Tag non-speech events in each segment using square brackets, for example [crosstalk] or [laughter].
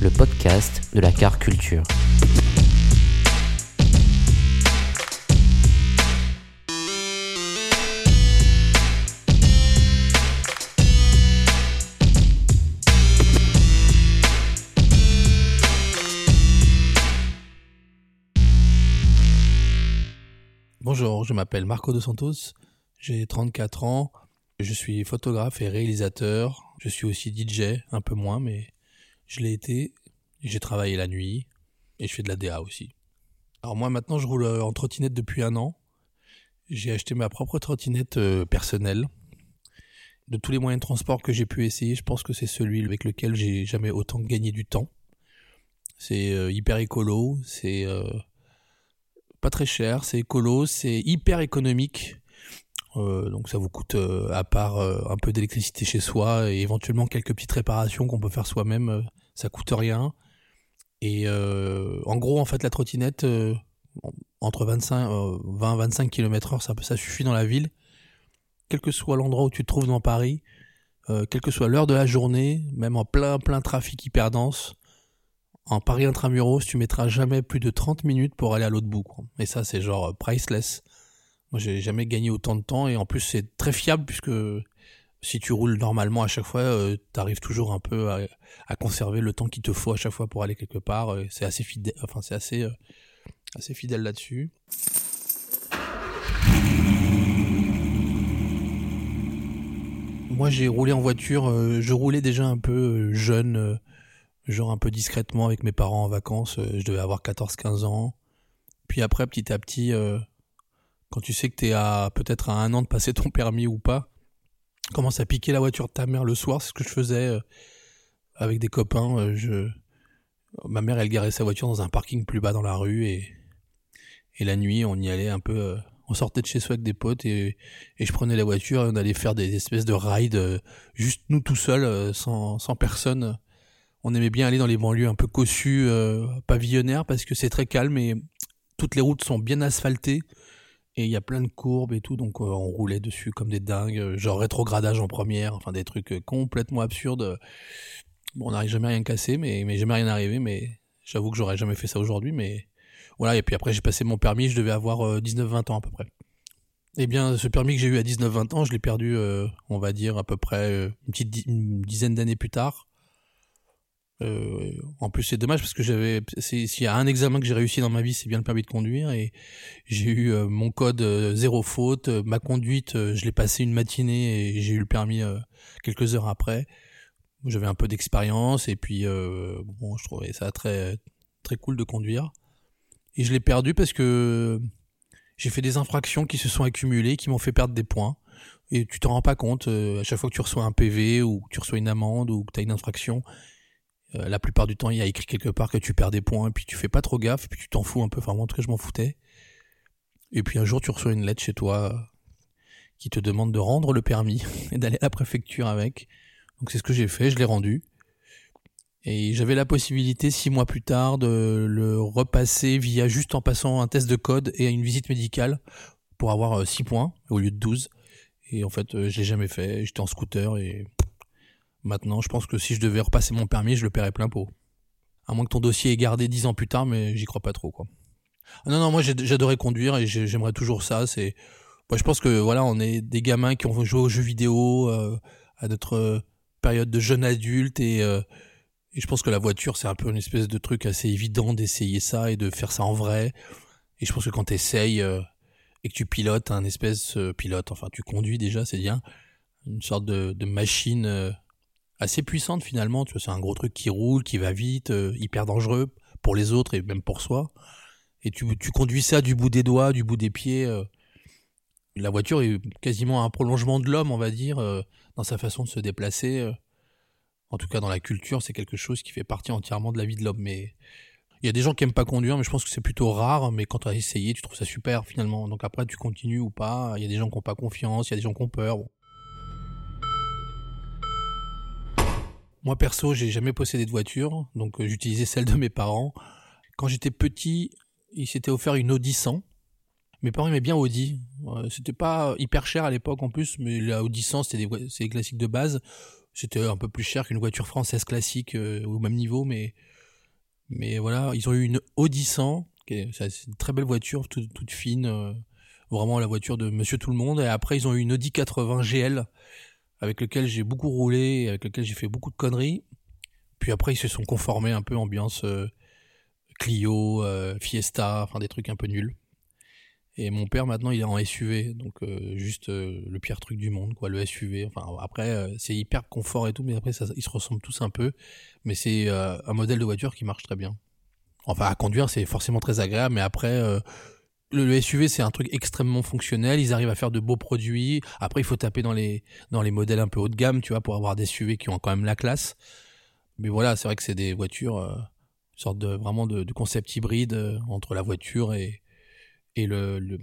Le podcast de la car culture. Bonjour, je m'appelle Marco De Santos, j'ai 34 ans, je suis photographe et réalisateur, je suis aussi DJ, un peu moins, mais je l'ai été, j'ai travaillé la nuit, et je fais de la DA aussi. Alors moi maintenant je roule en trottinette depuis un an, j'ai acheté ma propre trottinette euh, personnelle. De tous les moyens de transport que j'ai pu essayer, je pense que c'est celui avec lequel j'ai jamais autant gagné du temps. C'est euh, hyper écolo, c'est... euh, pas très cher, c'est écolo, c'est hyper économique. Euh, donc ça vous coûte, euh, à part euh, un peu d'électricité chez soi et éventuellement quelques petites réparations qu'on peut faire soi-même, euh, ça coûte rien. Et euh, en gros, en fait, la trottinette, euh, entre 25, 20-25 km heure, ça, ça suffit dans la ville. Quel que soit l'endroit où tu te trouves dans Paris, euh, quelle que soit l'heure de la journée, même en plein plein trafic hyper dense, en Paris intramuros, tu mettras jamais plus de 30 minutes pour aller à l'autre bout. quoi. Et ça, c'est genre euh, priceless. Moi, j'ai jamais gagné autant de temps et en plus, c'est très fiable puisque si tu roules normalement à chaque fois, euh, t'arrives toujours un peu à, conserver le temps qu'il te faut à chaque fois pour aller quelque part. Euh, C'est assez fidèle, euh, assez fidèle là-dessus. Moi, j'ai roulé en voiture. euh, je roulais déjà un peu jeune. genre un peu discrètement avec mes parents en vacances. je devais avoir 14-15 ans. Puis après, petit à petit, quand tu sais que t'es à peut-être à un an de passer ton permis ou pas, commence à piquer la voiture de ta mère le soir. C'est ce que je faisais euh, avec des copains. euh, je... Ma mère, elle garait sa voiture dans un parking plus bas dans la rue et, et la nuit, on y allait un peu... euh, on sortait de chez soi avec des potes et, et je prenais la voiture et on allait faire des espèces de rides juste nous tout seuls, sans, sans personne on aimait bien aller dans les banlieues un peu cossues, pavillonnaires, parce que c'est très calme et toutes les routes sont bien asphaltées et il y a plein de courbes et tout, donc euh, on roulait dessus comme des dingues, euh, genre rétrogradage en première, enfin des trucs euh, complètement absurdes. Bon, on n'arrive jamais à rien casser, mais, mais jamais rien arrivé, mais j'avoue que j'aurais jamais fait ça aujourd'hui, mais voilà, et puis après j'ai passé mon permis, je devais avoir euh, 19-20 ans à peu près. Eh bien, ce permis que j'ai eu à 19-20 ans, je l'ai perdu, on va dire, à peu près une petite une dizaine d'années plus tard. Euh, en plus, c'est dommage parce que j'avais, s'il y a un examen que j'ai réussi dans ma vie, c'est bien le permis de conduire et j'ai eu euh, mon code euh, zéro faute, euh, ma conduite, je l'ai passé une matinée et j'ai eu le permis quelques heures après. J'avais un peu d'expérience et puis bon, je trouvais ça très très cool de conduire. Et je l'ai perdu parce que j'ai fait des infractions qui se sont accumulées, qui m'ont fait perdre des points. Et tu t'en rends pas compte à chaque fois que tu reçois un PV ou que tu reçois une amende ou que tu as une infraction. Euh, la plupart du temps, il y a écrit quelque part que tu perds des points, et puis tu fais pas trop gaffe, et puis tu t'en fous un peu. Enfin, moi, en tout cas, je m'en foutais. Et puis un jour, tu reçois une lettre chez toi euh, qui te demande de rendre le permis [laughs] et d'aller à la préfecture avec. Donc c'est ce que j'ai fait, je l'ai rendu. Et j'avais la possibilité, six mois plus tard, de le repasser via juste en passant un test de code et une visite médicale pour avoir euh, 6 points au lieu de 12. Et en fait, je l'ai jamais fait. J'étais en scooter et maintenant, je pense que si je devais repasser mon permis, je le paierais plein pot. À moins que ton dossier est gardé 10 ans plus tard, mais j'y crois pas trop, quoi. Ah Non, non, moi j'adorais conduire et j'ai- j'aimerais toujours ça. C'est, moi, je pense que voilà, on est des gamins qui ont joué aux jeux vidéo euh, à notre euh, période de jeune adulte et, euh, et je pense que la voiture c'est un peu une espèce de truc assez évident d'essayer ça et de faire ça en vrai. Et je pense que quand t'essayes euh, et que tu pilotes un espèce euh, pilote, enfin tu conduis déjà, c'est bien une sorte de, de machine euh, assez puissante finalement. Tu vois, c'est un gros truc qui roule, qui va vite, euh, hyper dangereux pour les autres et même pour soi. Et tu, tu conduis ça du bout des doigts, du bout des pieds. euh. La voiture est quasiment un prolongement de l'homme, on va dire, euh, dans sa façon de se déplacer. euh. En tout cas, dans la culture, c'est quelque chose qui fait partie entièrement de la vie de l'homme. Mais il y a des gens qui aiment pas conduire, mais je pense que c'est plutôt rare. Mais quand tu as essayé, tu trouves ça super finalement. Donc après, tu continues ou pas. Il y a des gens qui ont pas confiance, il y a des gens qui ont peur. Moi perso, j'ai jamais possédé de voiture, donc euh, j'utilisais celle de mes parents. Quand j'étais petit, ils s'étaient offert une Audi 100. Mes parents aimaient bien Audi. Euh, C'était pas hyper cher à l'époque en plus, mais la Audi 100 c'était des, c'est des classiques de base. C'était un peu plus cher qu'une voiture française classique euh, au même niveau, mais mais voilà, ils ont eu une Audi 100, qui est- c'est une très belle voiture, toute, fine, vraiment la voiture de Monsieur Tout le Monde. Et après ils ont eu une Audi 80 GL avec lequel j'ai beaucoup roulé, avec lequel j'ai fait beaucoup de conneries. Puis après, ils se sont conformés un peu ambiance euh, Clio, euh, Fiesta, enfin des trucs un peu nuls. Et mon père maintenant, il est en SUV, donc euh, juste euh, le pire truc du monde, quoi, le SUV. Enfin après, c'est hyper confort et tout, mais après, ça, ils se ressemblent tous un peu. Mais c'est un modèle de voiture qui marche très bien. Enfin, à conduire, c'est forcément très agréable, mais après, le, le SUV, c'est un truc extrêmement fonctionnel. Ils arrivent à faire de beaux produits. Après, il faut taper dans les dans les modèles un peu haut de gamme, tu vois, pour avoir des SUV qui ont quand même la classe. Mais voilà, c'est vrai que c'est des voitures, euh, une sorte de vraiment de, de concept hybride euh, entre la voiture et et le, le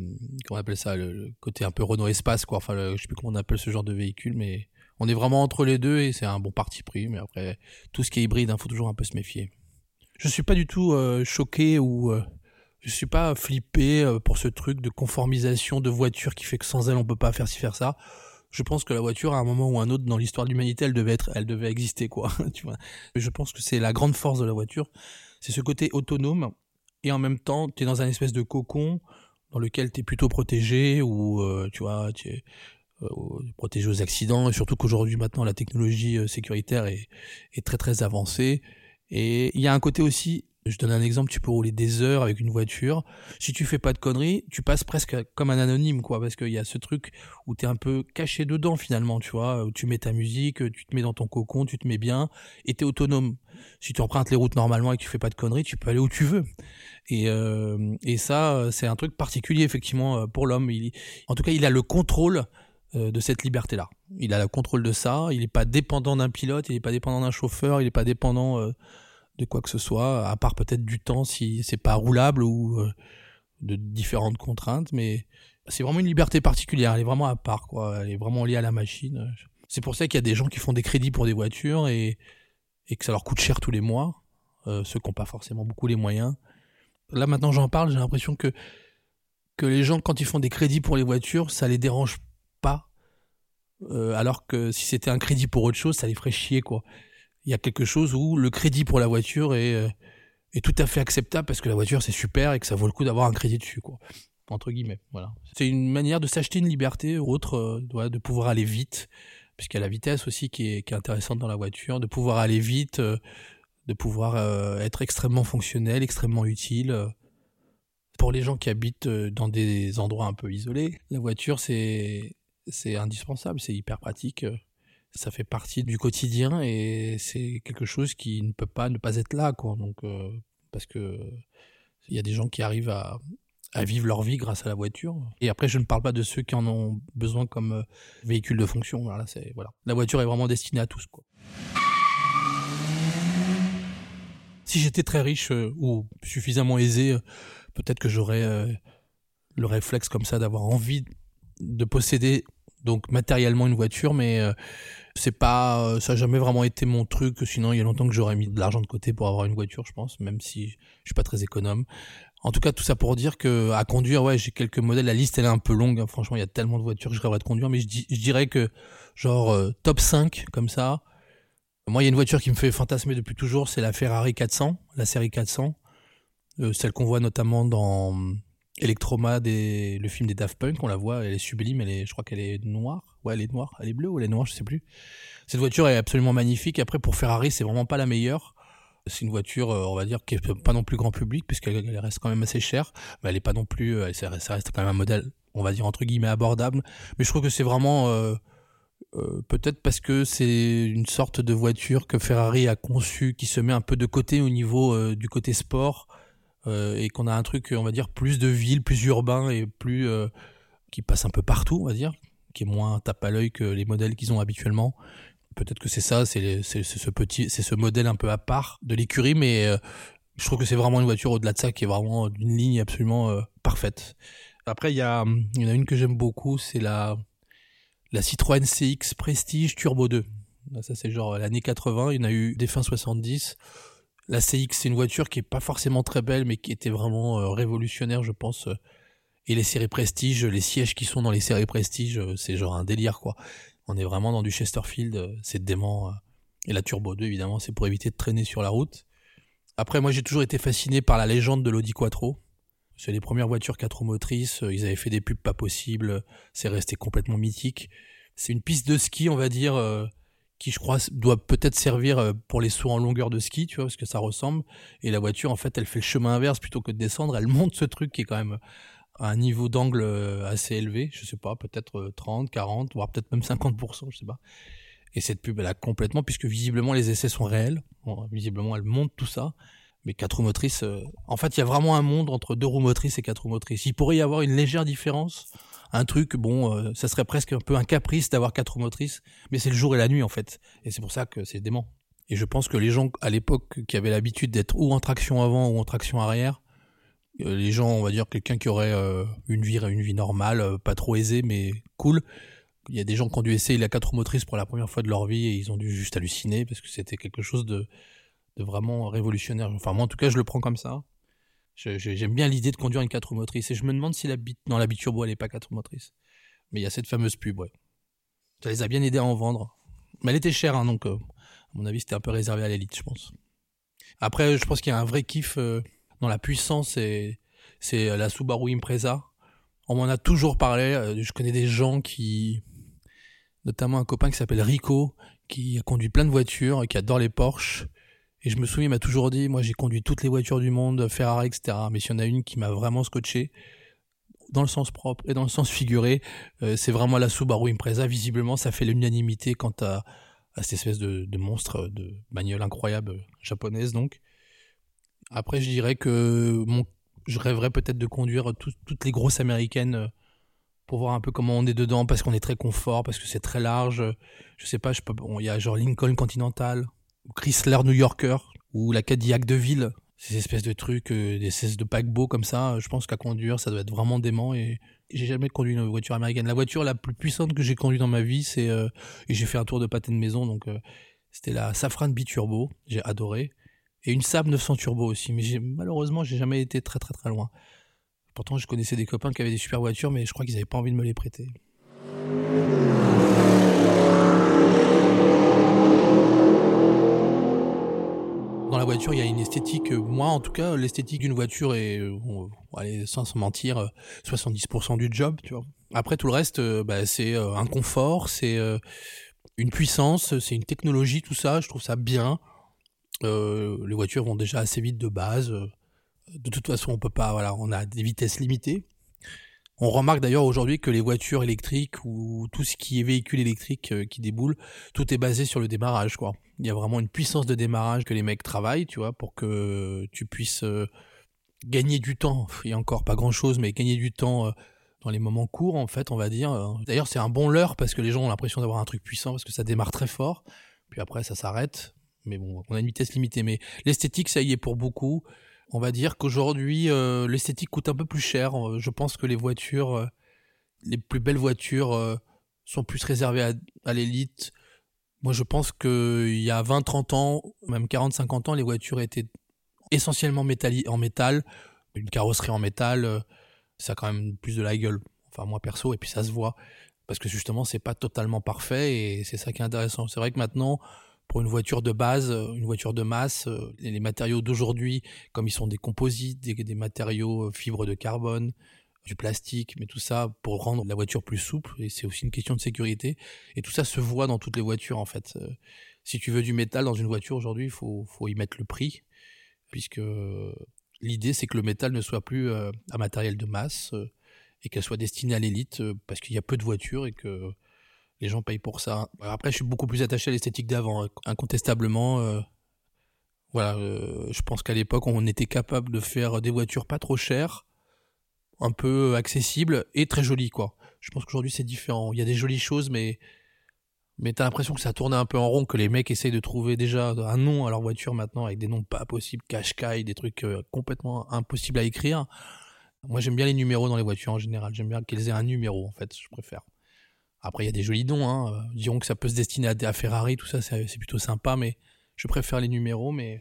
comment appelle ça, le, le côté un peu Renault Espace, quoi. Enfin, le- je sais plus comment on appelle ce genre de véhicule, mais on est vraiment entre les deux et c'est un bon parti pris. Mais après, tout ce qui est hybride, il faut toujours un peu se méfier. Je suis pas du tout euh, choqué ou euh, je suis pas flippé euh, pour ce truc de conformisation de voiture qui fait que sans elle on peut pas faire ci faire ça. Je pense que la voiture à un moment ou un autre dans l'histoire de l'humanité elle devait être elle devait exister quoi, [laughs] tu vois. Je pense que c'est la grande force de la voiture, c'est ce côté autonome et en même temps tu es dans un espèce de cocon dans lequel tu es plutôt protégé ou euh, tu vois, tu es euh, protégé aux accidents et surtout qu'aujourd'hui maintenant la technologie euh, sécuritaire est, est très très avancée et il y a un côté aussi je donne un exemple, tu peux rouler des heures avec une voiture. Si tu fais pas de conneries, tu passes presque comme un anonyme, quoi, parce qu'il y a ce truc où t'es un peu caché dedans finalement, tu vois, où tu mets ta musique, tu te mets dans ton cocon, tu te mets bien, et t'es autonome. Si tu empruntes les routes normalement et que tu fais pas de conneries, tu peux aller où tu veux. Et, euh, et ça, c'est un truc particulier effectivement pour l'homme. En tout cas, il a le contrôle euh, de cette liberté-là. Il a le contrôle de ça. Il n'est pas dépendant d'un pilote, il n'est pas dépendant d'un chauffeur, il n'est pas dépendant euh, de quoi que ce soit, à part peut-être du temps si c'est pas roulable ou euh, de différentes contraintes, mais c'est vraiment une liberté particulière, elle est vraiment à part, quoi. Elle est vraiment liée à la machine. C'est pour ça qu'il y a des gens qui font des crédits pour des voitures et, que ça leur coûte cher tous les mois, euh, ceux qui n'ont pas forcément beaucoup les moyens. Là maintenant j'en parle, j'ai l'impression que que les gens quand ils font des crédits pour les voitures, ça les dérange pas, euh, alors que si c'était un crédit pour autre chose, ça les ferait chier, quoi il y a quelque chose où le crédit pour la voiture est, euh, est tout à fait acceptable parce que la voiture c'est super et que ça vaut le coup d'avoir un crédit dessus, quoi. Entre guillemets, voilà. C'est une manière de s'acheter une liberté autre, euh, de pouvoir aller vite, puisqu'il y a la vitesse aussi qui est, qui est, intéressante dans la voiture, de pouvoir aller vite, euh, de pouvoir euh, être extrêmement fonctionnel, extrêmement utile. euh. Pour les gens qui habitent euh, dans des endroits un peu isolés, la voiture c'est c'est indispensable, c'est hyper pratique. Ça fait partie du quotidien et c'est quelque chose qui ne peut pas ne pas être là quoi. Donc euh, parce que il y a des gens qui arrivent à, à vivre leur vie grâce à la voiture. Et après je ne parle pas de ceux qui en ont besoin comme euh, véhicule de fonction. Voilà c'est voilà. La voiture est vraiment destinée à tous quoi. Si j'étais très riche euh, ou suffisamment aisé euh, peut-être que j'aurais le réflexe comme ça d'avoir envie de posséder donc matériellement une voiture mais euh, c'est pas euh, ça a jamais vraiment été mon truc. Sinon il y a longtemps que j'aurais mis de l'argent de côté pour avoir une voiture je pense même si je suis pas très économe. En tout cas tout ça pour dire que à conduire ouais j'ai quelques modèles. La liste elle est un peu longue hein. franchement il y a tellement de voitures que je rêverais de conduire mais je, je dirais que genre euh, top 5 comme ça. Moi il y a une voiture qui me fait fantasmer depuis toujours c'est la Ferrari 400 la série 400 euh, celle qu'on voit notamment dans Electromad et le film des Daft Punk, on la voit, elle est sublime, elle est, je crois qu'elle est noire. Ouais, elle est noire. Elle est bleue ou elle est noire, je sais plus. Cette voiture est absolument magnifique. Après, pour Ferrari, c'est vraiment pas la meilleure. C'est une voiture, on va dire, qui est pas non plus grand public, puisqu'elle reste quand même assez chère. Mais elle est pas non plus, ça reste quand même un modèle, on va dire, entre guillemets, abordable. Mais je trouve que c'est vraiment euh, Euh, peut-être parce que c'est une sorte de voiture que Ferrari a conçue qui se met un peu de côté au niveau euh, du côté sport euh, et qu'on a un truc, on va dire, plus de ville, plus urbain et plus qui passe un peu partout, on va dire, qui est moins tape à l'œil que les modèles qu'ils ont habituellement. Peut-être que c'est ça, c'est ce petit, c'est ce modèle un peu à part de l'écurie, mais je trouve que c'est vraiment une voiture au-delà de ça qui est vraiment d'une ligne absolument parfaite. Après, il y, a, il y en a une que j'aime beaucoup, c'est la la Citroën CX Prestige Turbo 2. Ça, c'est genre l'année 80. Il y en a eu des fins 70. La CX, c'est une voiture qui est pas forcément très belle, mais qui était vraiment euh, révolutionnaire, je pense. Et les séries Prestige, les sièges qui sont dans les séries Prestige, euh, c'est genre un délire, quoi. On est vraiment dans du Chesterfield, euh, c'est dément. Et la Turbo 2, évidemment, c'est pour éviter de traîner sur la route. Après, moi, j'ai toujours été fasciné par la légende de l'Audi Quattro. C'est les premières voitures 4 roues motrices, ils avaient fait des pubs pas possibles, c'est resté complètement mythique. C'est une piste de ski, on va dire, euh, qui je crois doit peut-être servir euh, pour les sauts en longueur de ski, tu vois, parce que ça ressemble. Et la voiture, en fait, elle fait le chemin inverse plutôt que de descendre, elle [laughs] monte ce truc qui est quand même à un niveau d'angle euh, assez élevé, je sais pas, peut-être 30, 40, voire peut-être même 50%, je sais pas. Et cette pub, elle a complètement, puisque visiblement les essais sont réels, visiblement elle monte tout ça mais quatre roues motrices, euh, en fait, il y a vraiment un monde entre deux roues motrices et quatre roues motrices. Il pourrait y avoir une légère différence, un truc, bon, euh, ça serait presque un peu un caprice d'avoir quatre motrices, mais c'est le jour et la nuit en fait, et c'est pour ça que c'est dément. Et je pense que les gens à l'époque qui avaient l'habitude d'être ou en traction avant ou en traction arrière, euh, les gens, on va dire quelqu'un qui aurait une vie, une vie normale, pas trop aisée, mais cool. Il y a des gens qui ont dû essayer la quatre motrices pour la première fois de leur vie et ils ont dû juste halluciner parce que c'était quelque chose de de vraiment révolutionnaire. Enfin, moi, en tout cas, je le prends comme ça. J'aime bien l'idée de conduire une 4 roues motrices. Et je me demande si la bite, non, la Biturbo, elle est pas 4 roues motrices. Mais il y a cette fameuse pub, ouais. Ça les a bien aidés à en vendre. Mais elle était chère, hein, donc, euh, à mon avis, c'était un peu réservé à l'élite, je pense. Après, je pense qu'il y a un vrai kiff euh, dans la puissance et c'est la Subaru Impreza. On m'en a toujours parlé. Euh, je connais des gens qui, notamment un copain qui s'appelle Rico, qui a conduit plein de voitures, qui adore les Porsche et je me souviens, il m'a toujours dit, moi j'ai conduit toutes les voitures du monde, Ferrari, etc. Mais s'il y en a une qui m'a vraiment scotché, dans le sens propre et dans le sens figuré, euh, c'est vraiment la Subaru Impreza. Visiblement, ça fait l'unanimité quant à, à cette espèce de, de monstre, de bagnole incroyable japonaise donc. Après, je dirais que mon, je rêverais peut-être de conduire toutes les grosses américaines euh, pour voir un peu comment on est dedans, parce qu'on est très confort, parce que c'est très large. Je sais pas, je il y a genre Lincoln Continental, Chrysler New Yorker ou la Cadillac de ville. Ces espèces de trucs, euh, des espèces de paquebots comme ça, je pense qu'à conduire, ça doit être vraiment dément et j'ai jamais conduit une voiture américaine. La voiture la plus puissante que j'ai conduite dans ma vie, c'est euh, et j'ai fait un tour de pâté de maison, donc euh, c'était la Safran Biturbo, j'ai adoré, et une Saab 900 Turbo aussi, mais malheureusement j'ai jamais été très très très loin. Pourtant je connaissais des copains qui avaient des super voitures, mais je crois qu'ils avaient pas envie de me les prêter. Dans la voiture, il y a une esthétique, euh, moi en tout cas, l'esthétique d'une voiture est, euh, allez, sans se mentir, 70% euh, du job, tu vois. Après tout le reste, bah, c'est un confort, c'est une puissance, c'est une technologie, tout ça, je trouve ça bien. les voitures vont déjà assez vite de base. De toute façon, on peut pas, voilà, on a des vitesses limitées. On remarque d'ailleurs aujourd'hui que les voitures électriques ou tout ce qui est véhicule électrique euh, qui déboule, tout est basé sur le démarrage, quoi. Il y a vraiment une puissance de démarrage que les mecs travaillent, tu vois, pour que tu puisses euh, gagner du temps. A encore pas grand chose, mais gagner du temps euh, dans les moments courts, en fait, on va dire. D'ailleurs, c'est un bon leurre parce que les gens ont l'impression d'avoir un truc puissant parce que ça démarre très fort, puis après ça s'arrête. Mais bon, on a une vitesse limitée. Mais l'esthétique, ça y est pour beaucoup on va dire qu'aujourd'hui, euh, l'esthétique coûte un peu plus cher. Euh, je pense que les voitures, euh, les plus belles voitures, sont plus réservées à, l'élite. Moi, je pense qu'il y a 20, 30 ans, même 40, 50 ans, les voitures étaient essentiellement en métal. Une carrosserie en métal, ça a quand même plus de la gueule. Enfin, moi perso, et puis ça se voit. Parce que justement, c'est pas totalement parfait et c'est ça qui est intéressant. C'est vrai que maintenant, pour une voiture de base, euh, une voiture de masse, euh, les matériaux d'aujourd'hui, comme ils sont des composites, des, matériaux euh, fibres de carbone, du plastique, mais tout ça pour rendre la voiture plus souple, et c'est aussi une question de sécurité. Et tout ça se voit dans toutes les voitures en fait. Si tu veux du métal dans une voiture aujourd'hui, il faut, faut y mettre le prix, puisque l'idée c'est que le métal ne soit plus un matériel de masse et qu'elle soit destinée à l'élite, parce qu'il y a peu de voitures et que Les gens payent pour ça. Après, je suis beaucoup plus attaché à l'esthétique d'avant, hein. incontestablement. Euh, voilà, euh, je pense qu'à l'époque, on était capable de faire des voitures pas trop chères, un peu accessibles et très jolies, quoi. Je pense qu'aujourd'hui, c'est différent. Il y a des jolies choses, mais mais t'as l'impression que ça tourne un peu en rond, que les mecs essayent de trouver déjà un nom à leur voiture maintenant avec des noms pas possibles, Qashqai, des trucs euh, complètement impossibles à écrire. Moi, j'aime bien les numéros dans les voitures en général. J'aime bien qu'elles aient un numéro, en fait, je préfère. Après, il y a des jolis noms. Hein. Euh, dirons que ça peut se destiner à, Ferrari, tout ça, c'est plutôt sympa, mais je préfère les numéros. Mais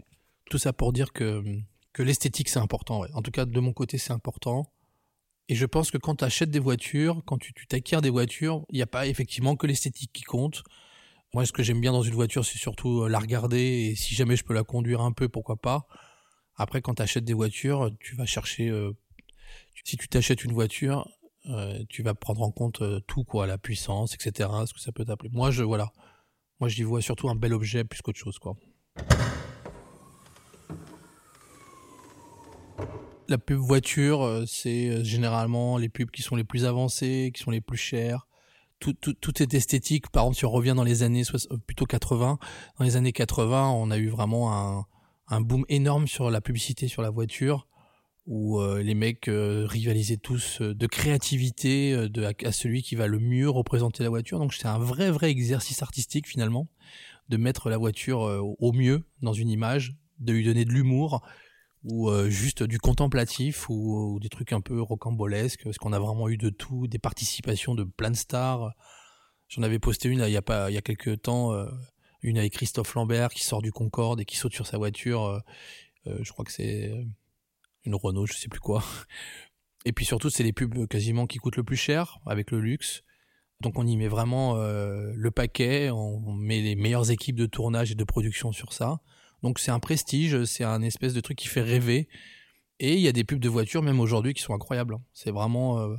tout ça pour dire que, que l'esthétique, c'est important. En tout cas, de mon côté, c'est important. Et je pense que quand tu achètes des voitures, quand tu t'acquiers des voitures, il n'y a pas effectivement que l'esthétique qui compte. Moi, ce que j'aime bien dans une voiture, c'est surtout euh, la regarder et si jamais je peux la conduire un peu, pourquoi pas. Après, quand tu achètes des voitures, tu vas chercher. Euh, si tu t'achètes une voiture, euh, tu vas prendre en compte tout, quoi, la puissance, etc. Ce que ça peut t'appeler. Moi, je voilà, moi j'y vois surtout un bel objet plus qu'autre chose, quoi. La pub voiture, euh, c'est généralement les pubs qui sont les plus avancées, qui sont les plus chères. Tout, tout, tout est esthétique. Par exemple, si on revient dans les années plutôt 80, dans les années 80, on a eu vraiment un, un boom énorme sur la publicité sur la voiture où euh, les mecs euh, rivalisaient tous euh, de créativité de, à, celui qui va le mieux représenter la voiture. Donc c'est un vrai vrai exercice artistique finalement de mettre la voiture au mieux dans une image, de lui donner de l'humour ou juste du contemplatif ou, des trucs un peu rocambolesques? Parce qu'on a vraiment eu de tout, des participations de plein de stars? J'en avais posté une il y a pas il y a quelques temps une avec Christophe Lambert qui sort du Concorde et qui saute sur sa voiture. je crois que c'est une Renault, je sais plus quoi. [laughs] Et puis surtout, c'est les pubs quasiment qui coûtent le plus cher avec le luxe. Donc on y met vraiment euh, le paquet, on, met les meilleures équipes de tournage et de production sur ça. Donc c'est un prestige, c'est un espèce de truc qui fait rêver. Et il y a des pubs de voitures même aujourd'hui qui sont incroyables. Hein. C'est vraiment, euh,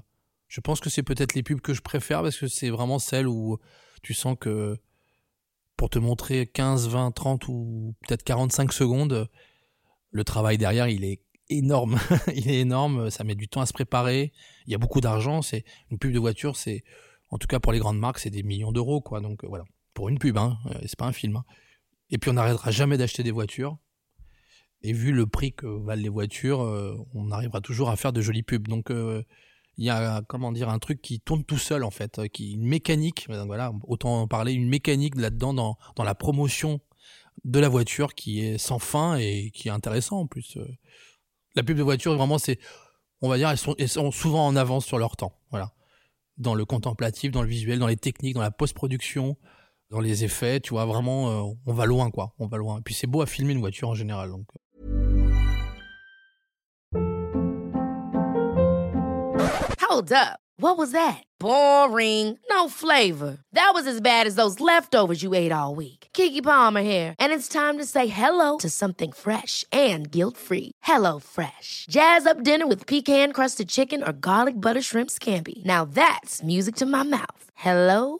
je pense que c'est peut-être les pubs que je préfère parce que c'est vraiment celles où tu sens que pour te montrer 15, 20, 30 ou peut-être 45 secondes, le travail derrière il est énorme. [laughs] il est énorme, ça met du temps à se préparer. Il y a beaucoup d'argent. C'est une pub de voiture, c'est en tout cas pour les grandes marques, c'est des millions d'euros, quoi. Donc euh, voilà, pour une pub, hein, euh, c'est pas un film. Hein. Et puis on n'arrêtera jamais d'acheter des voitures. Et vu le prix que valent les voitures, euh, on arrivera toujours à faire de jolies pubs. Donc il y a comment dire un truc qui tourne tout seul en fait, qui une mécanique. Voilà, autant en parler une mécanique là-dedans dans dans la promotion de la voiture qui est sans fin et qui est intéressant en plus la pub de voiture, vraiment, c'est, on va dire, elles sont, elles sont souvent en avance sur leur temps. Voilà. Dans le contemplatif, dans le visuel, dans les techniques, dans la post-production, dans les effets, tu vois, vraiment, euh, on va loin, quoi. On va loin. Et puis c'est beau à filmer une voiture en général. Donc. Hold up. What was that? Boring. No flavor. That was as bad as those leftovers you ate all week. Kiki Palmer here, and it's time to say hello to something fresh and guilt-free. Hello Fresh. Jazz up dinner with pecan-crusted chicken or garlic butter shrimp scampi. Now that's music to my mouth. Hello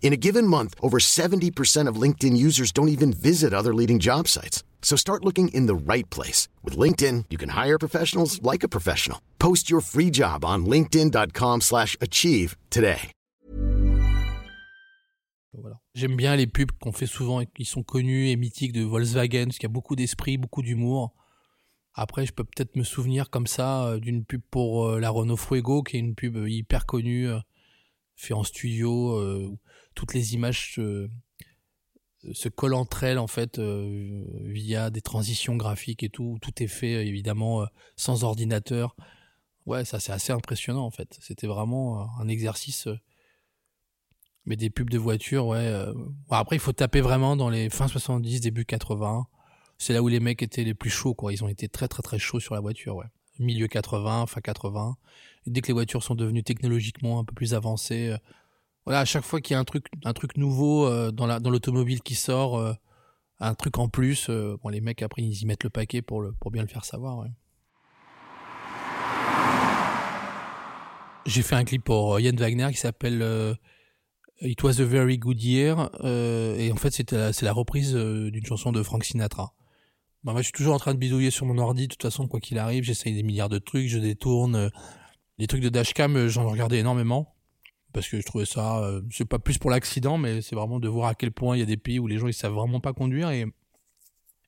In a given month, over 70% of LinkedIn users don't even visit other leading job sites. So start looking in the right place. With LinkedIn, you can hire professionals like a professional. Post your free job on linkedin.com slash achieve today. Voilà. J'aime bien les pubs qu'on fait souvent et qui sont connus et mythiques de Volkswagen, parce qu'il y a beaucoup d'esprit, beaucoup d'humour. Après, je peux peut-être me souvenir comme ça euh, d'une pub pour euh, la Renault Fuego, qui est une pub euh, hyper connue, fait en studio. Toutes les images se, collent entre elles en fait via des transitions graphiques et tout. Tout est fait évidemment sans ordinateur. Ouais, ça c'est assez impressionnant en fait. C'était vraiment un exercice. mais des pubs de voitures, ouais. après, il faut taper vraiment dans les fins 70, début 80 c'est là où les mecs étaient les plus chauds, quoi. Ils ont été très très très chauds sur la voiture, ouais. Milieu 80, fin 80. Et dès que les voitures sont devenues technologiquement un peu plus avancées, euh, voilà, à chaque fois qu'il y a un truc, un truc nouveau euh, dans la, dans l'automobile qui sort, euh, un truc en plus. bon, les mecs après ils y mettent le paquet pour le pour bien le faire savoir. Ouais. J'ai fait un clip pour Yann Wagner qui s'appelle It Was a Very Good Year et en fait c'est la reprise d'une chanson de Frank Sinatra. Bah, moi, je suis toujours en train de bidouiller sur mon ordi. De toute façon, quoi qu'il arrive, j'essaye des milliards de trucs, je détourne. Les trucs de dashcam, j'en regardais énormément parce que je trouvais ça, euh, c'est pas plus pour l'accident, mais c'est vraiment de voir à quel point il y a des pays où les gens ils savent vraiment pas conduire et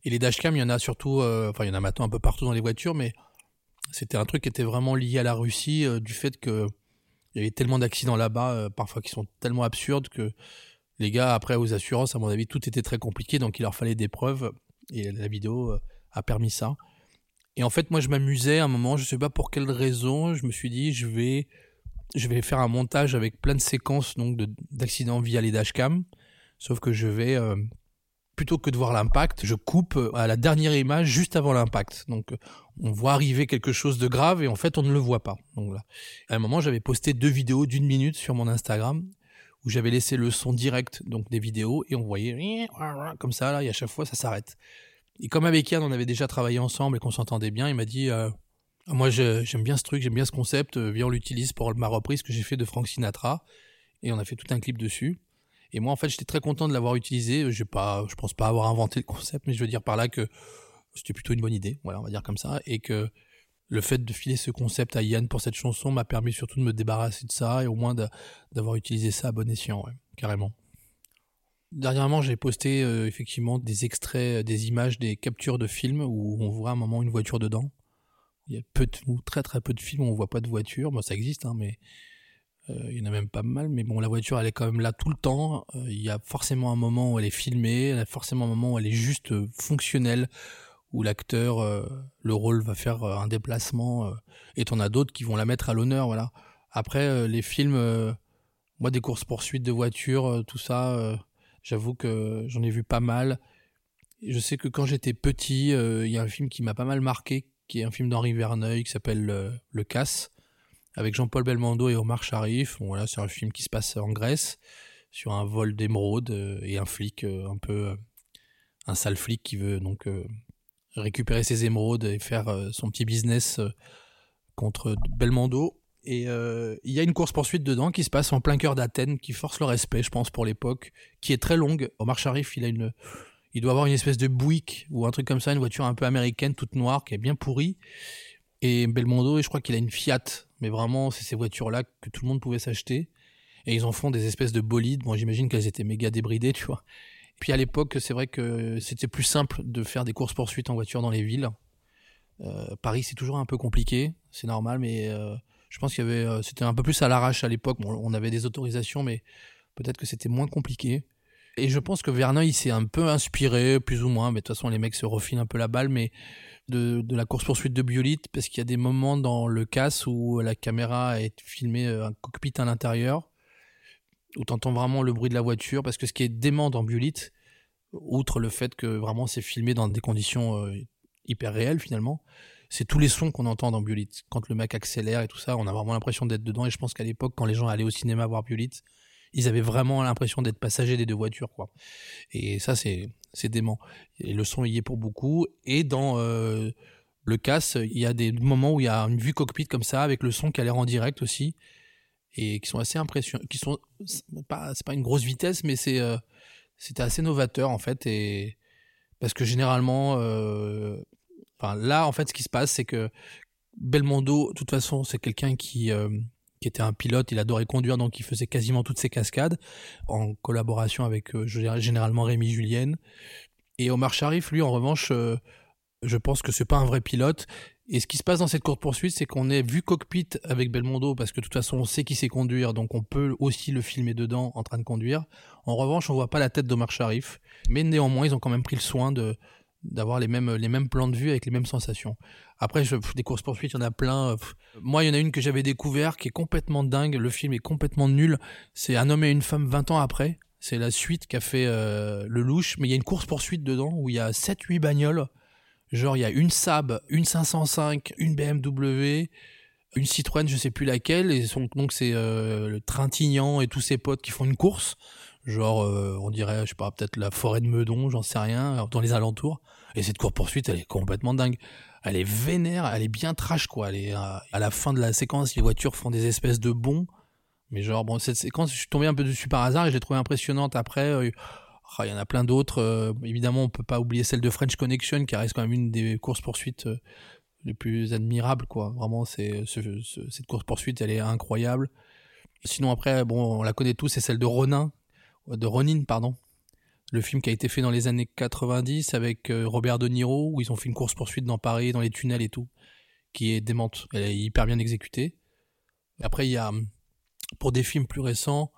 et les dashcams, il y en a surtout, euh, enfin il y en a maintenant un peu partout dans les voitures, mais c'était un truc qui était vraiment lié à la Russie euh, du fait que il y avait tellement d'accidents là-bas, parfois qui sont tellement absurdes que les gars après aux assurances, à mon avis, tout était très compliqué, donc il leur fallait des preuves et la vidéo a permis ça. Et en fait, moi, je m'amusais à un moment, je sais pas pour quelle raison, je me suis dit, je vais je vais faire un montage avec plein de séquences donc d'accidents via les dashcams. Sauf que je vais euh, plutôt que de voir l'impact, je coupe euh, à la dernière image juste avant l'impact. Donc euh, on voit arriver quelque chose de grave et en fait on ne le voit pas. Donc là, à un moment j'avais posté deux vidéos d'une minute sur mon Instagram où j'avais laissé le son direct donc des vidéos et on voyait [sniffs] comme ça là et à chaque fois ça s'arrête. Et comme avec Yann on avait déjà travaillé ensemble et qu'on s'entendait bien, il m'a dit ah, moi, j'aime bien ce truc, j'aime bien ce concept. Euh, viens, on l'utilise pour ma reprise que j'ai fait de Frank Sinatra. Et on a fait tout un clip dessus. Et moi, en fait, j'étais très content de l'avoir utilisé. J'ai pas, je pense pas avoir inventé le concept, mais je veux dire par là que c'était plutôt une bonne idée. Voilà, on va dire comme ça. Et que le fait de filer ce concept à Yann pour cette chanson m'a permis surtout de me débarrasser de ça et au moins d'avoir utilisé ça à bon escient, ouais, carrément. Dernièrement, j'ai posté euh, effectivement des extraits, des images, des captures de films où on voit à un moment une voiture dedans. Il y a peu de, ou très très peu de films où on voit pas de voiture. Bon, ça existe, hein, mais euh, il y en a même pas mal. Mais bon, la voiture, elle est quand même là tout le temps. Euh, il y a forcément un moment où elle est filmée, il y a forcément un moment où elle est juste euh, fonctionnelle, où l'acteur, le rôle va faire un déplacement, et t'en as d'autres qui vont la mettre à l'honneur, voilà. Après, les films, moi, des courses poursuites de voitures, tout ça, j'avoue que j'en ai vu pas mal. Je sais que quand j'étais petit, il y a un film qui m'a pas mal marqué, qui est un film d'Henri Verneuil qui s'appelle euh, Le Casse, avec Jean-Paul Belmondo et Omar Sharif. voilà, c'est un film qui se passe en Grèce, sur un vol d'émeraude euh, et un flic euh, un peu. un sale flic qui veut donc récupérer ses émeraudes et faire son petit business contre Belmondo. Et il y a une course-poursuite dedans qui se passe en plein cœur d'Athènes, qui force le respect, je pense, pour l'époque, qui est très longue. Omar Sharif, il a une, il doit avoir une espèce de Buick ou un truc comme ça, une voiture un peu américaine, toute noire, qui est bien pourrie. Et Belmondo, je crois qu'il a une Fiat, mais vraiment, c'est ces voitures-là que tout le monde pouvait s'acheter. Et ils en font des espèces de bolides. Bon, j'imagine qu'elles étaient méga débridées, tu vois. Puis à l'époque, c'est vrai que c'était plus simple de faire des courses poursuites en voiture dans les villes. Euh, Paris, c'est toujours un peu compliqué, c'est normal, mais euh, je pense qu'il y avait, euh, c'était un peu plus à l'arrache à l'époque. on avait des autorisations, mais peut-être que c'était moins compliqué. Et je pense que Verneuil il s'est un peu inspiré, plus ou moins, mais de toute façon les mecs se refinent un peu la balle, mais de, de la course-poursuite de Biolite, parce qu'il y a des moments dans le casse où la caméra est filmée euh, un cockpit à l'intérieur, où t'entends vraiment le bruit de la voiture, parce que ce qui est dément dans Biolite, outre le fait que vraiment c'est filmé dans des conditions euh, hyper réelles finalement, c'est tous les sons qu'on entend dans Biolite. Quand le mec accélère et tout ça, on a vraiment l'impression d'être dedans, et je pense qu'à l'époque, quand les gens allaient au cinéma voir Biolite, ils avaient vraiment l'impression d'être passagers des deux voitures, quoi. Et ça, c'est c'est dément. Et le son y est pour beaucoup. Et dans euh, le casse, il y a des moments où il y a une vue cockpit comme ça, avec le son qui a l'air en direct aussi, et qui sont assez impressionnants. Qui sont pas, c'est pas une grosse vitesse, mais c'est euh, c'était assez novateur en fait, et parce que généralement, euh, enfin là, en fait, ce qui se passe, c'est que Belmondo, de toute façon, c'est quelqu'un qui qui était un pilote, il adorait conduire, donc il faisait quasiment toutes ses cascades, en collaboration avec euh, généralement Rémi Julienne. Et Omar Sharif, lui, en revanche, euh, je pense que c'est pas un vrai pilote. Et ce qui se passe dans cette course poursuite, c'est qu'on est vu cockpit avec Belmondo, parce que de toute façon, on sait qui sait conduire, donc on peut aussi le filmer dedans en train de conduire. En revanche, on voit pas la tête d'Omar Sharif, mais néanmoins, ils ont quand même pris le soin de d'avoir les mêmes les mêmes plans de vue avec les mêmes sensations. Après, je, des courses poursuites, il y en a plein. Moi, il y en a une que j'avais découvert qui est complètement dingue. Le film est complètement nul. C'est un homme et une femme 20 ans après. C'est la suite qu'a fait euh, le louche, mais il y a une course poursuite dedans où il y a 7-8 bagnoles. Genre, il y a une Saab, une 505, une BMW, une Citroën, je sais plus laquelle, et donc c'est euh, le Trintignant et tous ses potes qui font une course. Genre euh, on dirait, je sais pas, peut-être la forêt de Meudon, j'en sais rien, dans les alentours. Et cette course poursuite, elle est complètement dingue. Elle est vénère, elle est bien trash quoi. Elle est à, la fin de la séquence, les voitures font des espèces de bonds. Mais genre bon, cette séquence, je suis tombé un peu dessus par hasard et je l'ai trouvée impressionnante. Après, euh, oh, il y en a plein d'autres. Euh, évidemment, on peut pas oublier celle de French Connection qui reste quand même une des courses poursuites les plus admirables quoi. Vraiment, c'est cette course poursuite, elle est incroyable. Sinon après, bon, on la connaît tous, c'est celle de Ronin, de Ronin, pardon. Le film qui a été fait dans les années 90 avec euh, Robert De Niro, où ils ont fait une course-poursuite dans Paris, dans les tunnels et tout, qui est démente. Elle est hyper bien exécutée. Après, il y a, pour des films plus récents,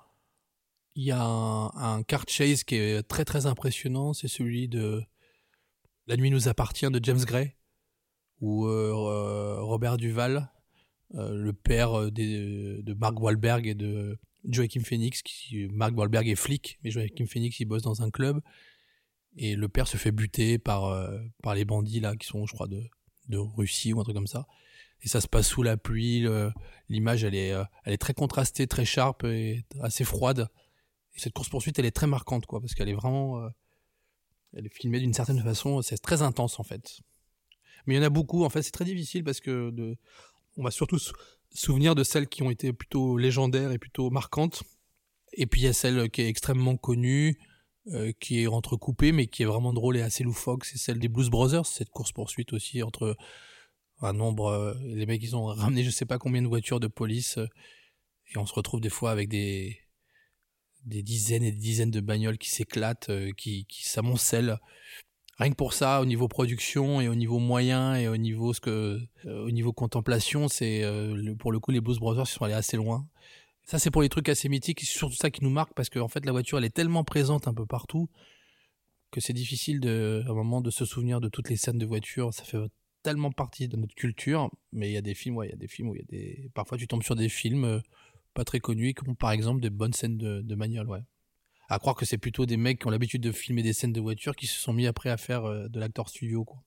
il y a un, car chase qui est très très impressionnant, c'est celui de La nuit nous appartient de James Gray, où euh, Robert Duval, euh, le père de Mark Wahlberg et de Joachim Phoenix, qui, Mark Wahlberg est flic, mais Joachim Phoenix il bosse dans un club et le père se fait buter par euh, par les bandits là qui sont je crois de de Russie ou un truc comme ça. Et ça se passe sous la pluie, l'image elle est euh, elle est très contrastée, très sharp et assez froide. Et cette course poursuite elle est très marquante quoi parce qu'elle est vraiment euh, elle est filmée d'une certaine façon, c'est très intense en fait. Mais il y en a beaucoup en fait, c'est très difficile parce que de on va surtout souvenir de celles qui ont été plutôt légendaires et plutôt marquantes. Et puis il y a celle qui est extrêmement connue, euh, qui est entrecoupée, mais qui est vraiment drôle et assez loufoque. C'est celle des Blues Brothers, cette course-poursuite aussi entre un nombre... Euh, les mecs, ils ont ramené je sais pas combien de voitures de police. Euh, et on se retrouve des fois avec des des dizaines et des dizaines de bagnoles qui s'éclatent, qui, qui s'amoncellent rien que pour ça, au niveau production et au niveau moyen et au niveau ce que, euh, au niveau contemplation, c'est euh, pour le coup les Blues Brothers sont allés assez loin. Ça c'est pour les trucs assez mythiques, c'est surtout ça qui nous marque parce qu'en fait la voiture elle est tellement présente un peu partout que c'est difficile à un moment de se souvenir de toutes les scènes de voiture. Ça fait tellement partie de notre culture, mais il y a des films, ouais, il y a des films où il y a des, parfois tu tombes sur des films euh, pas très connus qui ont par exemple des bonnes scènes de, de manuel, ouais à croire que c'est plutôt des mecs qui ont l'habitude de filmer des scènes de voiture qui se sont mis après à faire euh, de l'acteur studio, quoi.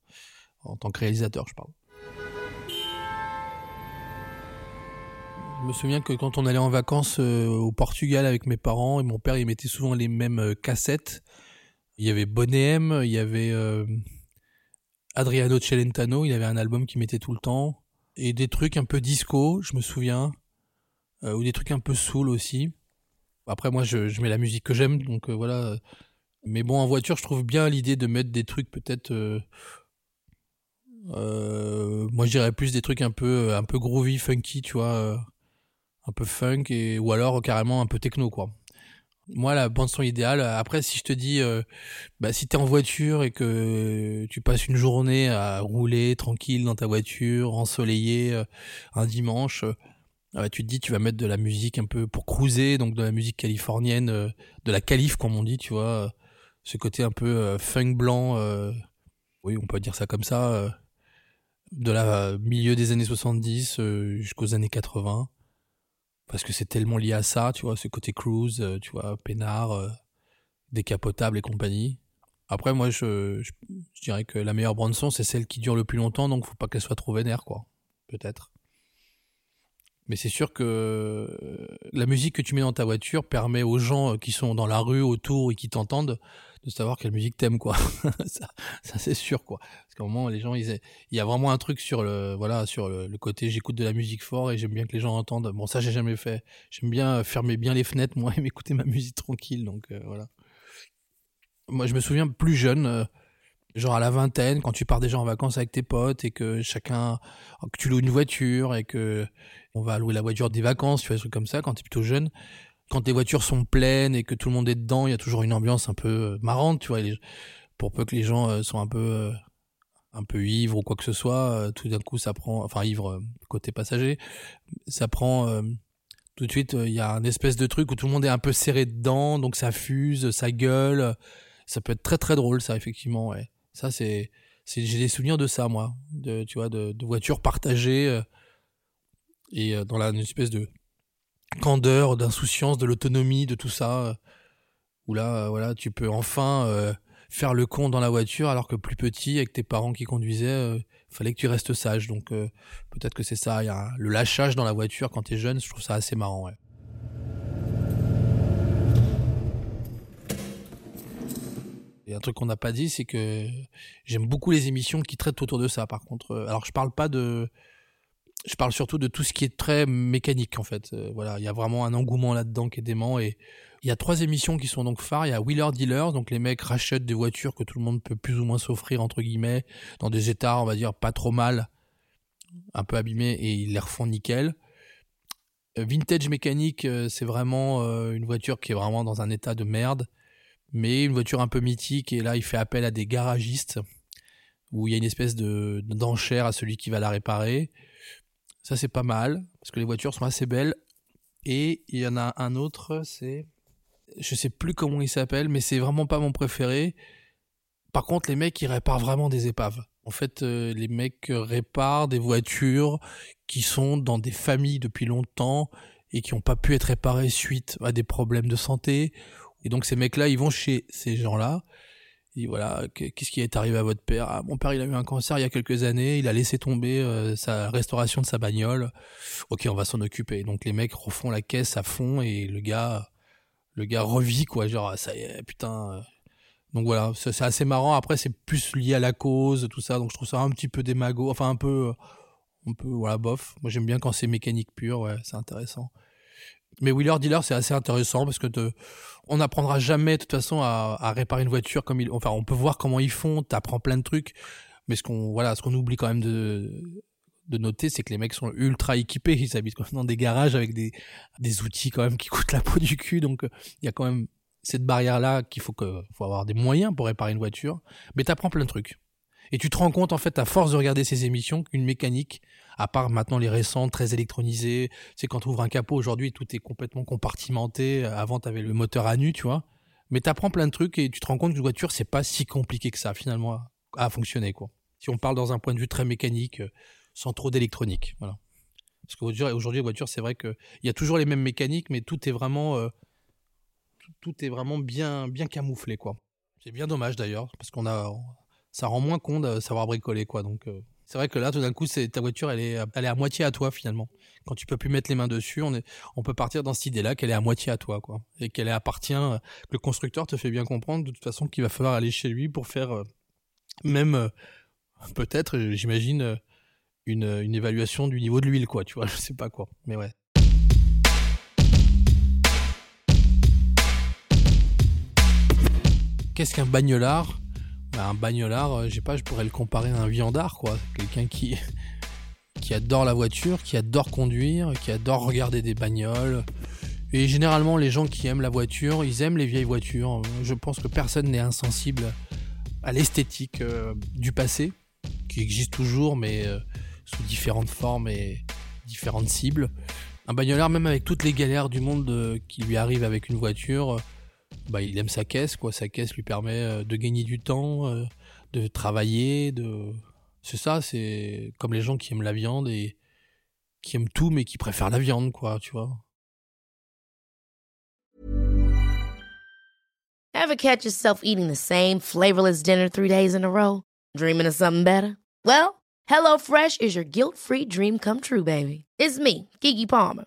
En tant que réalisateur, je parle. Je me souviens que quand on allait en vacances euh, au Portugal avec mes parents, et mon père, il mettait souvent les mêmes euh, cassettes. Il y avait Bonnet il y avait Adriano Celentano, il avait un album qui mettait tout le temps. Et des trucs un peu disco, je me souviens. ou des trucs un peu soul aussi. Après, moi, je, mets la musique que j'aime, donc euh, voilà. Mais bon, en voiture, je trouve bien l'idée de mettre des trucs peut-être. Euh, euh, moi, je dirais plus des trucs un peu, un peu groovy, funky, tu vois, un peu funk et ou alors carrément un peu techno, quoi. Moi, la bande son idéale. Après, si je te dis, bah, si t'es en voiture et que tu passes une journée à rouler tranquille dans ta voiture, ensoleillé, un dimanche, ah tu te dis tu vas mettre de la musique un peu pour cruiser, donc de la musique californienne, euh, de la calife comme on dit, tu vois, euh, ce côté un peu euh, funk blanc, oui on peut dire ça comme ça, de la milieu des années 70 jusqu'aux années 80, parce que c'est tellement lié à ça, tu vois, ce côté cruise, tu vois, peinard, décapotable et compagnie. Après moi je, je, je, dirais que la meilleure bande son c'est celle qui dure le plus longtemps, donc faut pas qu'elle soit trop vénère quoi, peut-être. Mais c'est sûr que euh, la musique que tu mets dans ta voiture permet aux gens euh, qui sont dans la rue autour et qui t'entendent de savoir quelle musique t'aimes quoi. [laughs] ça, ça c'est sûr quoi. Parce qu'à un moment les gens ils il y a vraiment un truc sur le voilà sur le, côté j'écoute de la musique fort et j'aime bien que les gens entendent. Bon ça j'ai jamais fait. J'aime bien fermer bien les fenêtres moi [laughs] et m'écouter ma musique tranquille donc euh, voilà. Moi je me souviens plus jeune genre à la vingtaine, quand tu pars déjà en vacances avec tes potes et que chacun, que tu loues une voiture et que on va louer la voiture des vacances, tu vois, des trucs comme ça, quand tu es plutôt jeune. Quand les voitures sont pleines et que tout le monde est dedans, il y a toujours une ambiance un peu euh, marrante, tu vois, pour peu que les gens euh, soient un peu, euh, un peu ivres ou quoi que ce soit, tout d'un coup ça prend, enfin ivre côté passager, ça prend, tout de suite, il y a un espèce de truc où tout le monde est un peu serré dedans, donc ça fuse, ça gueule, ça peut être très très drôle ça effectivement, ouais. Ça, c'est, j'ai des souvenirs de ça, moi, de, tu vois, de, de voitures partagées euh, et euh, dans la une espèce de candeur, d'insouciance, de l'autonomie, de tout ça, euh, où là, voilà, tu peux enfin faire le con dans la voiture, alors que plus petit, avec tes parents qui conduisaient, fallait que tu restes sage. Donc peut-être que c'est ça. Le lâchage dans la voiture quand t'es jeune, je trouve ça assez marrant. Ouais. Et un truc qu'on n'a pas dit, c'est que j'aime beaucoup les émissions qui traitent autour de ça. Par contre, alors je parle pas de, je parle surtout de tout ce qui est très mécanique en fait. voilà, il y a vraiment un engouement là-dedans qui est dément et il y a trois émissions qui sont donc phares. Il y a Wheeler Dealers, donc les mecs rachètent des voitures que tout le monde peut plus ou moins s'offrir entre guillemets dans des états, on va dire pas trop mal, un peu abîmés et ils les refont nickel. Euh, vintage mécanique, euh, c'est vraiment euh, une voiture qui est vraiment dans un état de merde, mais une voiture un peu mythique. Et là, il fait appel à des garagistes où il y a une espèce de d'enchère à celui qui va la réparer. Ça, c'est pas mal parce que les voitures sont assez belles. Et il y en a un autre, c'est je sais plus comment il s'appelle, mais c'est vraiment pas mon préféré. Par contre, les mecs, ils réparent vraiment des épaves. En fait, euh, les mecs réparent des voitures qui sont dans des familles depuis longtemps et qui n'ont pas pu être réparées suite à des problèmes de santé. Et donc ces mecs-là, ils vont chez ces gens-là. Et voilà, qu'est-ce qui est arrivé à votre père? Ah, Mon père, il a eu un cancer il y a quelques années, il a laissé tomber euh, sa restauration de sa bagnole. Ok, on va s'en occuper. Donc les mecs refont la caisse à fond et le gars le gars revit quoi. Genre ça y est putain euh. donc voilà. C'est assez marrant. Après c'est plus lié à la cause tout ça. Donc je trouve ça un petit peu démago. Enfin un peu un peu voilà bof. Moi j'aime bien quand c'est mécanique pure. Ouais c'est intéressant. Mais Wheeler Dealer c'est assez intéressant parce que on n'apprendra jamais de toute façon à, réparer une voiture comme ils enfin on peut voir comment ils font t'apprends plein de trucs mais ce qu'on voilà ce qu'on oublie quand même de de noter, c'est que les mecs sont ultra équipés. Ils habitent dans des garages avec des, des outils quand même qui coûtent la peau du cul. Donc, il y a quand même cette barrière-là qu'il faut que, faut avoir des moyens pour réparer une voiture. Mais t'apprends plein de trucs. Et tu te rends compte, en fait, à force de regarder ces émissions, qu'une mécanique, à part maintenant les récentes, très électronisées, c'est quand tu ouvres un capot aujourd'hui, tout est complètement compartimenté. Avant, t'avais le moteur à nu, tu vois. Mais t'apprends plein de trucs et tu te rends compte qu'une voiture, c'est pas si compliqué que ça, finalement, à fonctionner, quoi. Si on parle dans un point de vue très mécanique, sans trop d'électronique. Voilà. Parce qu'aujourd'hui, les voitures, c'est vrai qu'il y a toujours les mêmes mécaniques, mais tout est vraiment, euh, tout, est vraiment bien, bien camouflé, quoi. C'est bien dommage d'ailleurs, parce qu'on a, ça rend moins con de savoir bricoler, quoi. Donc, euh, c'est vrai que là, tout d'un coup, c'est ta voiture, elle est, elle est à moitié à toi finalement. Quand tu peux plus mettre les mains dessus, on, est, on peut partir dans cette idée-là qu'elle est à moitié à toi, quoi, et qu'elle appartient. Que le constructeur te fait bien comprendre de toute façon qu'il va falloir aller chez lui pour faire, euh, même peut-être, j'imagine une, une évaluation du niveau de l'huile, quoi, tu vois, [laughs] je sais pas quoi, mais ouais. Qu'est-ce qu'un bagnolard bah, Un bagnolard, euh, je pas, je pourrais le comparer à un viandard, quoi. Quelqu'un qui, [laughs] qui adore la voiture, qui adore conduire, qui adore regarder des bagnoles. Et généralement, les gens qui aiment la voiture, ils aiment les vieilles voitures. Je pense que personne n'est insensible à l'esthétique euh, du passé, qui existe toujours, mais euh, sous différentes formes et différentes cibles. Un bagnoleur, même avec toutes les galères du monde qui lui arrivent avec une voiture, bah, il aime sa caisse, quoi. Sa caisse lui permet euh, de gagner du temps, de travailler, de. C'est ça, c'est comme les gens qui aiment la viande et qui aiment tout mais qui préfèrent la viande, quoi, tu. Ever catch yourself eating the same flavorless dinner three days in a row? Dreaming of something better? Well. HelloFresh is your guilt-free dream come true, baby. It's me, Kiki Palmer.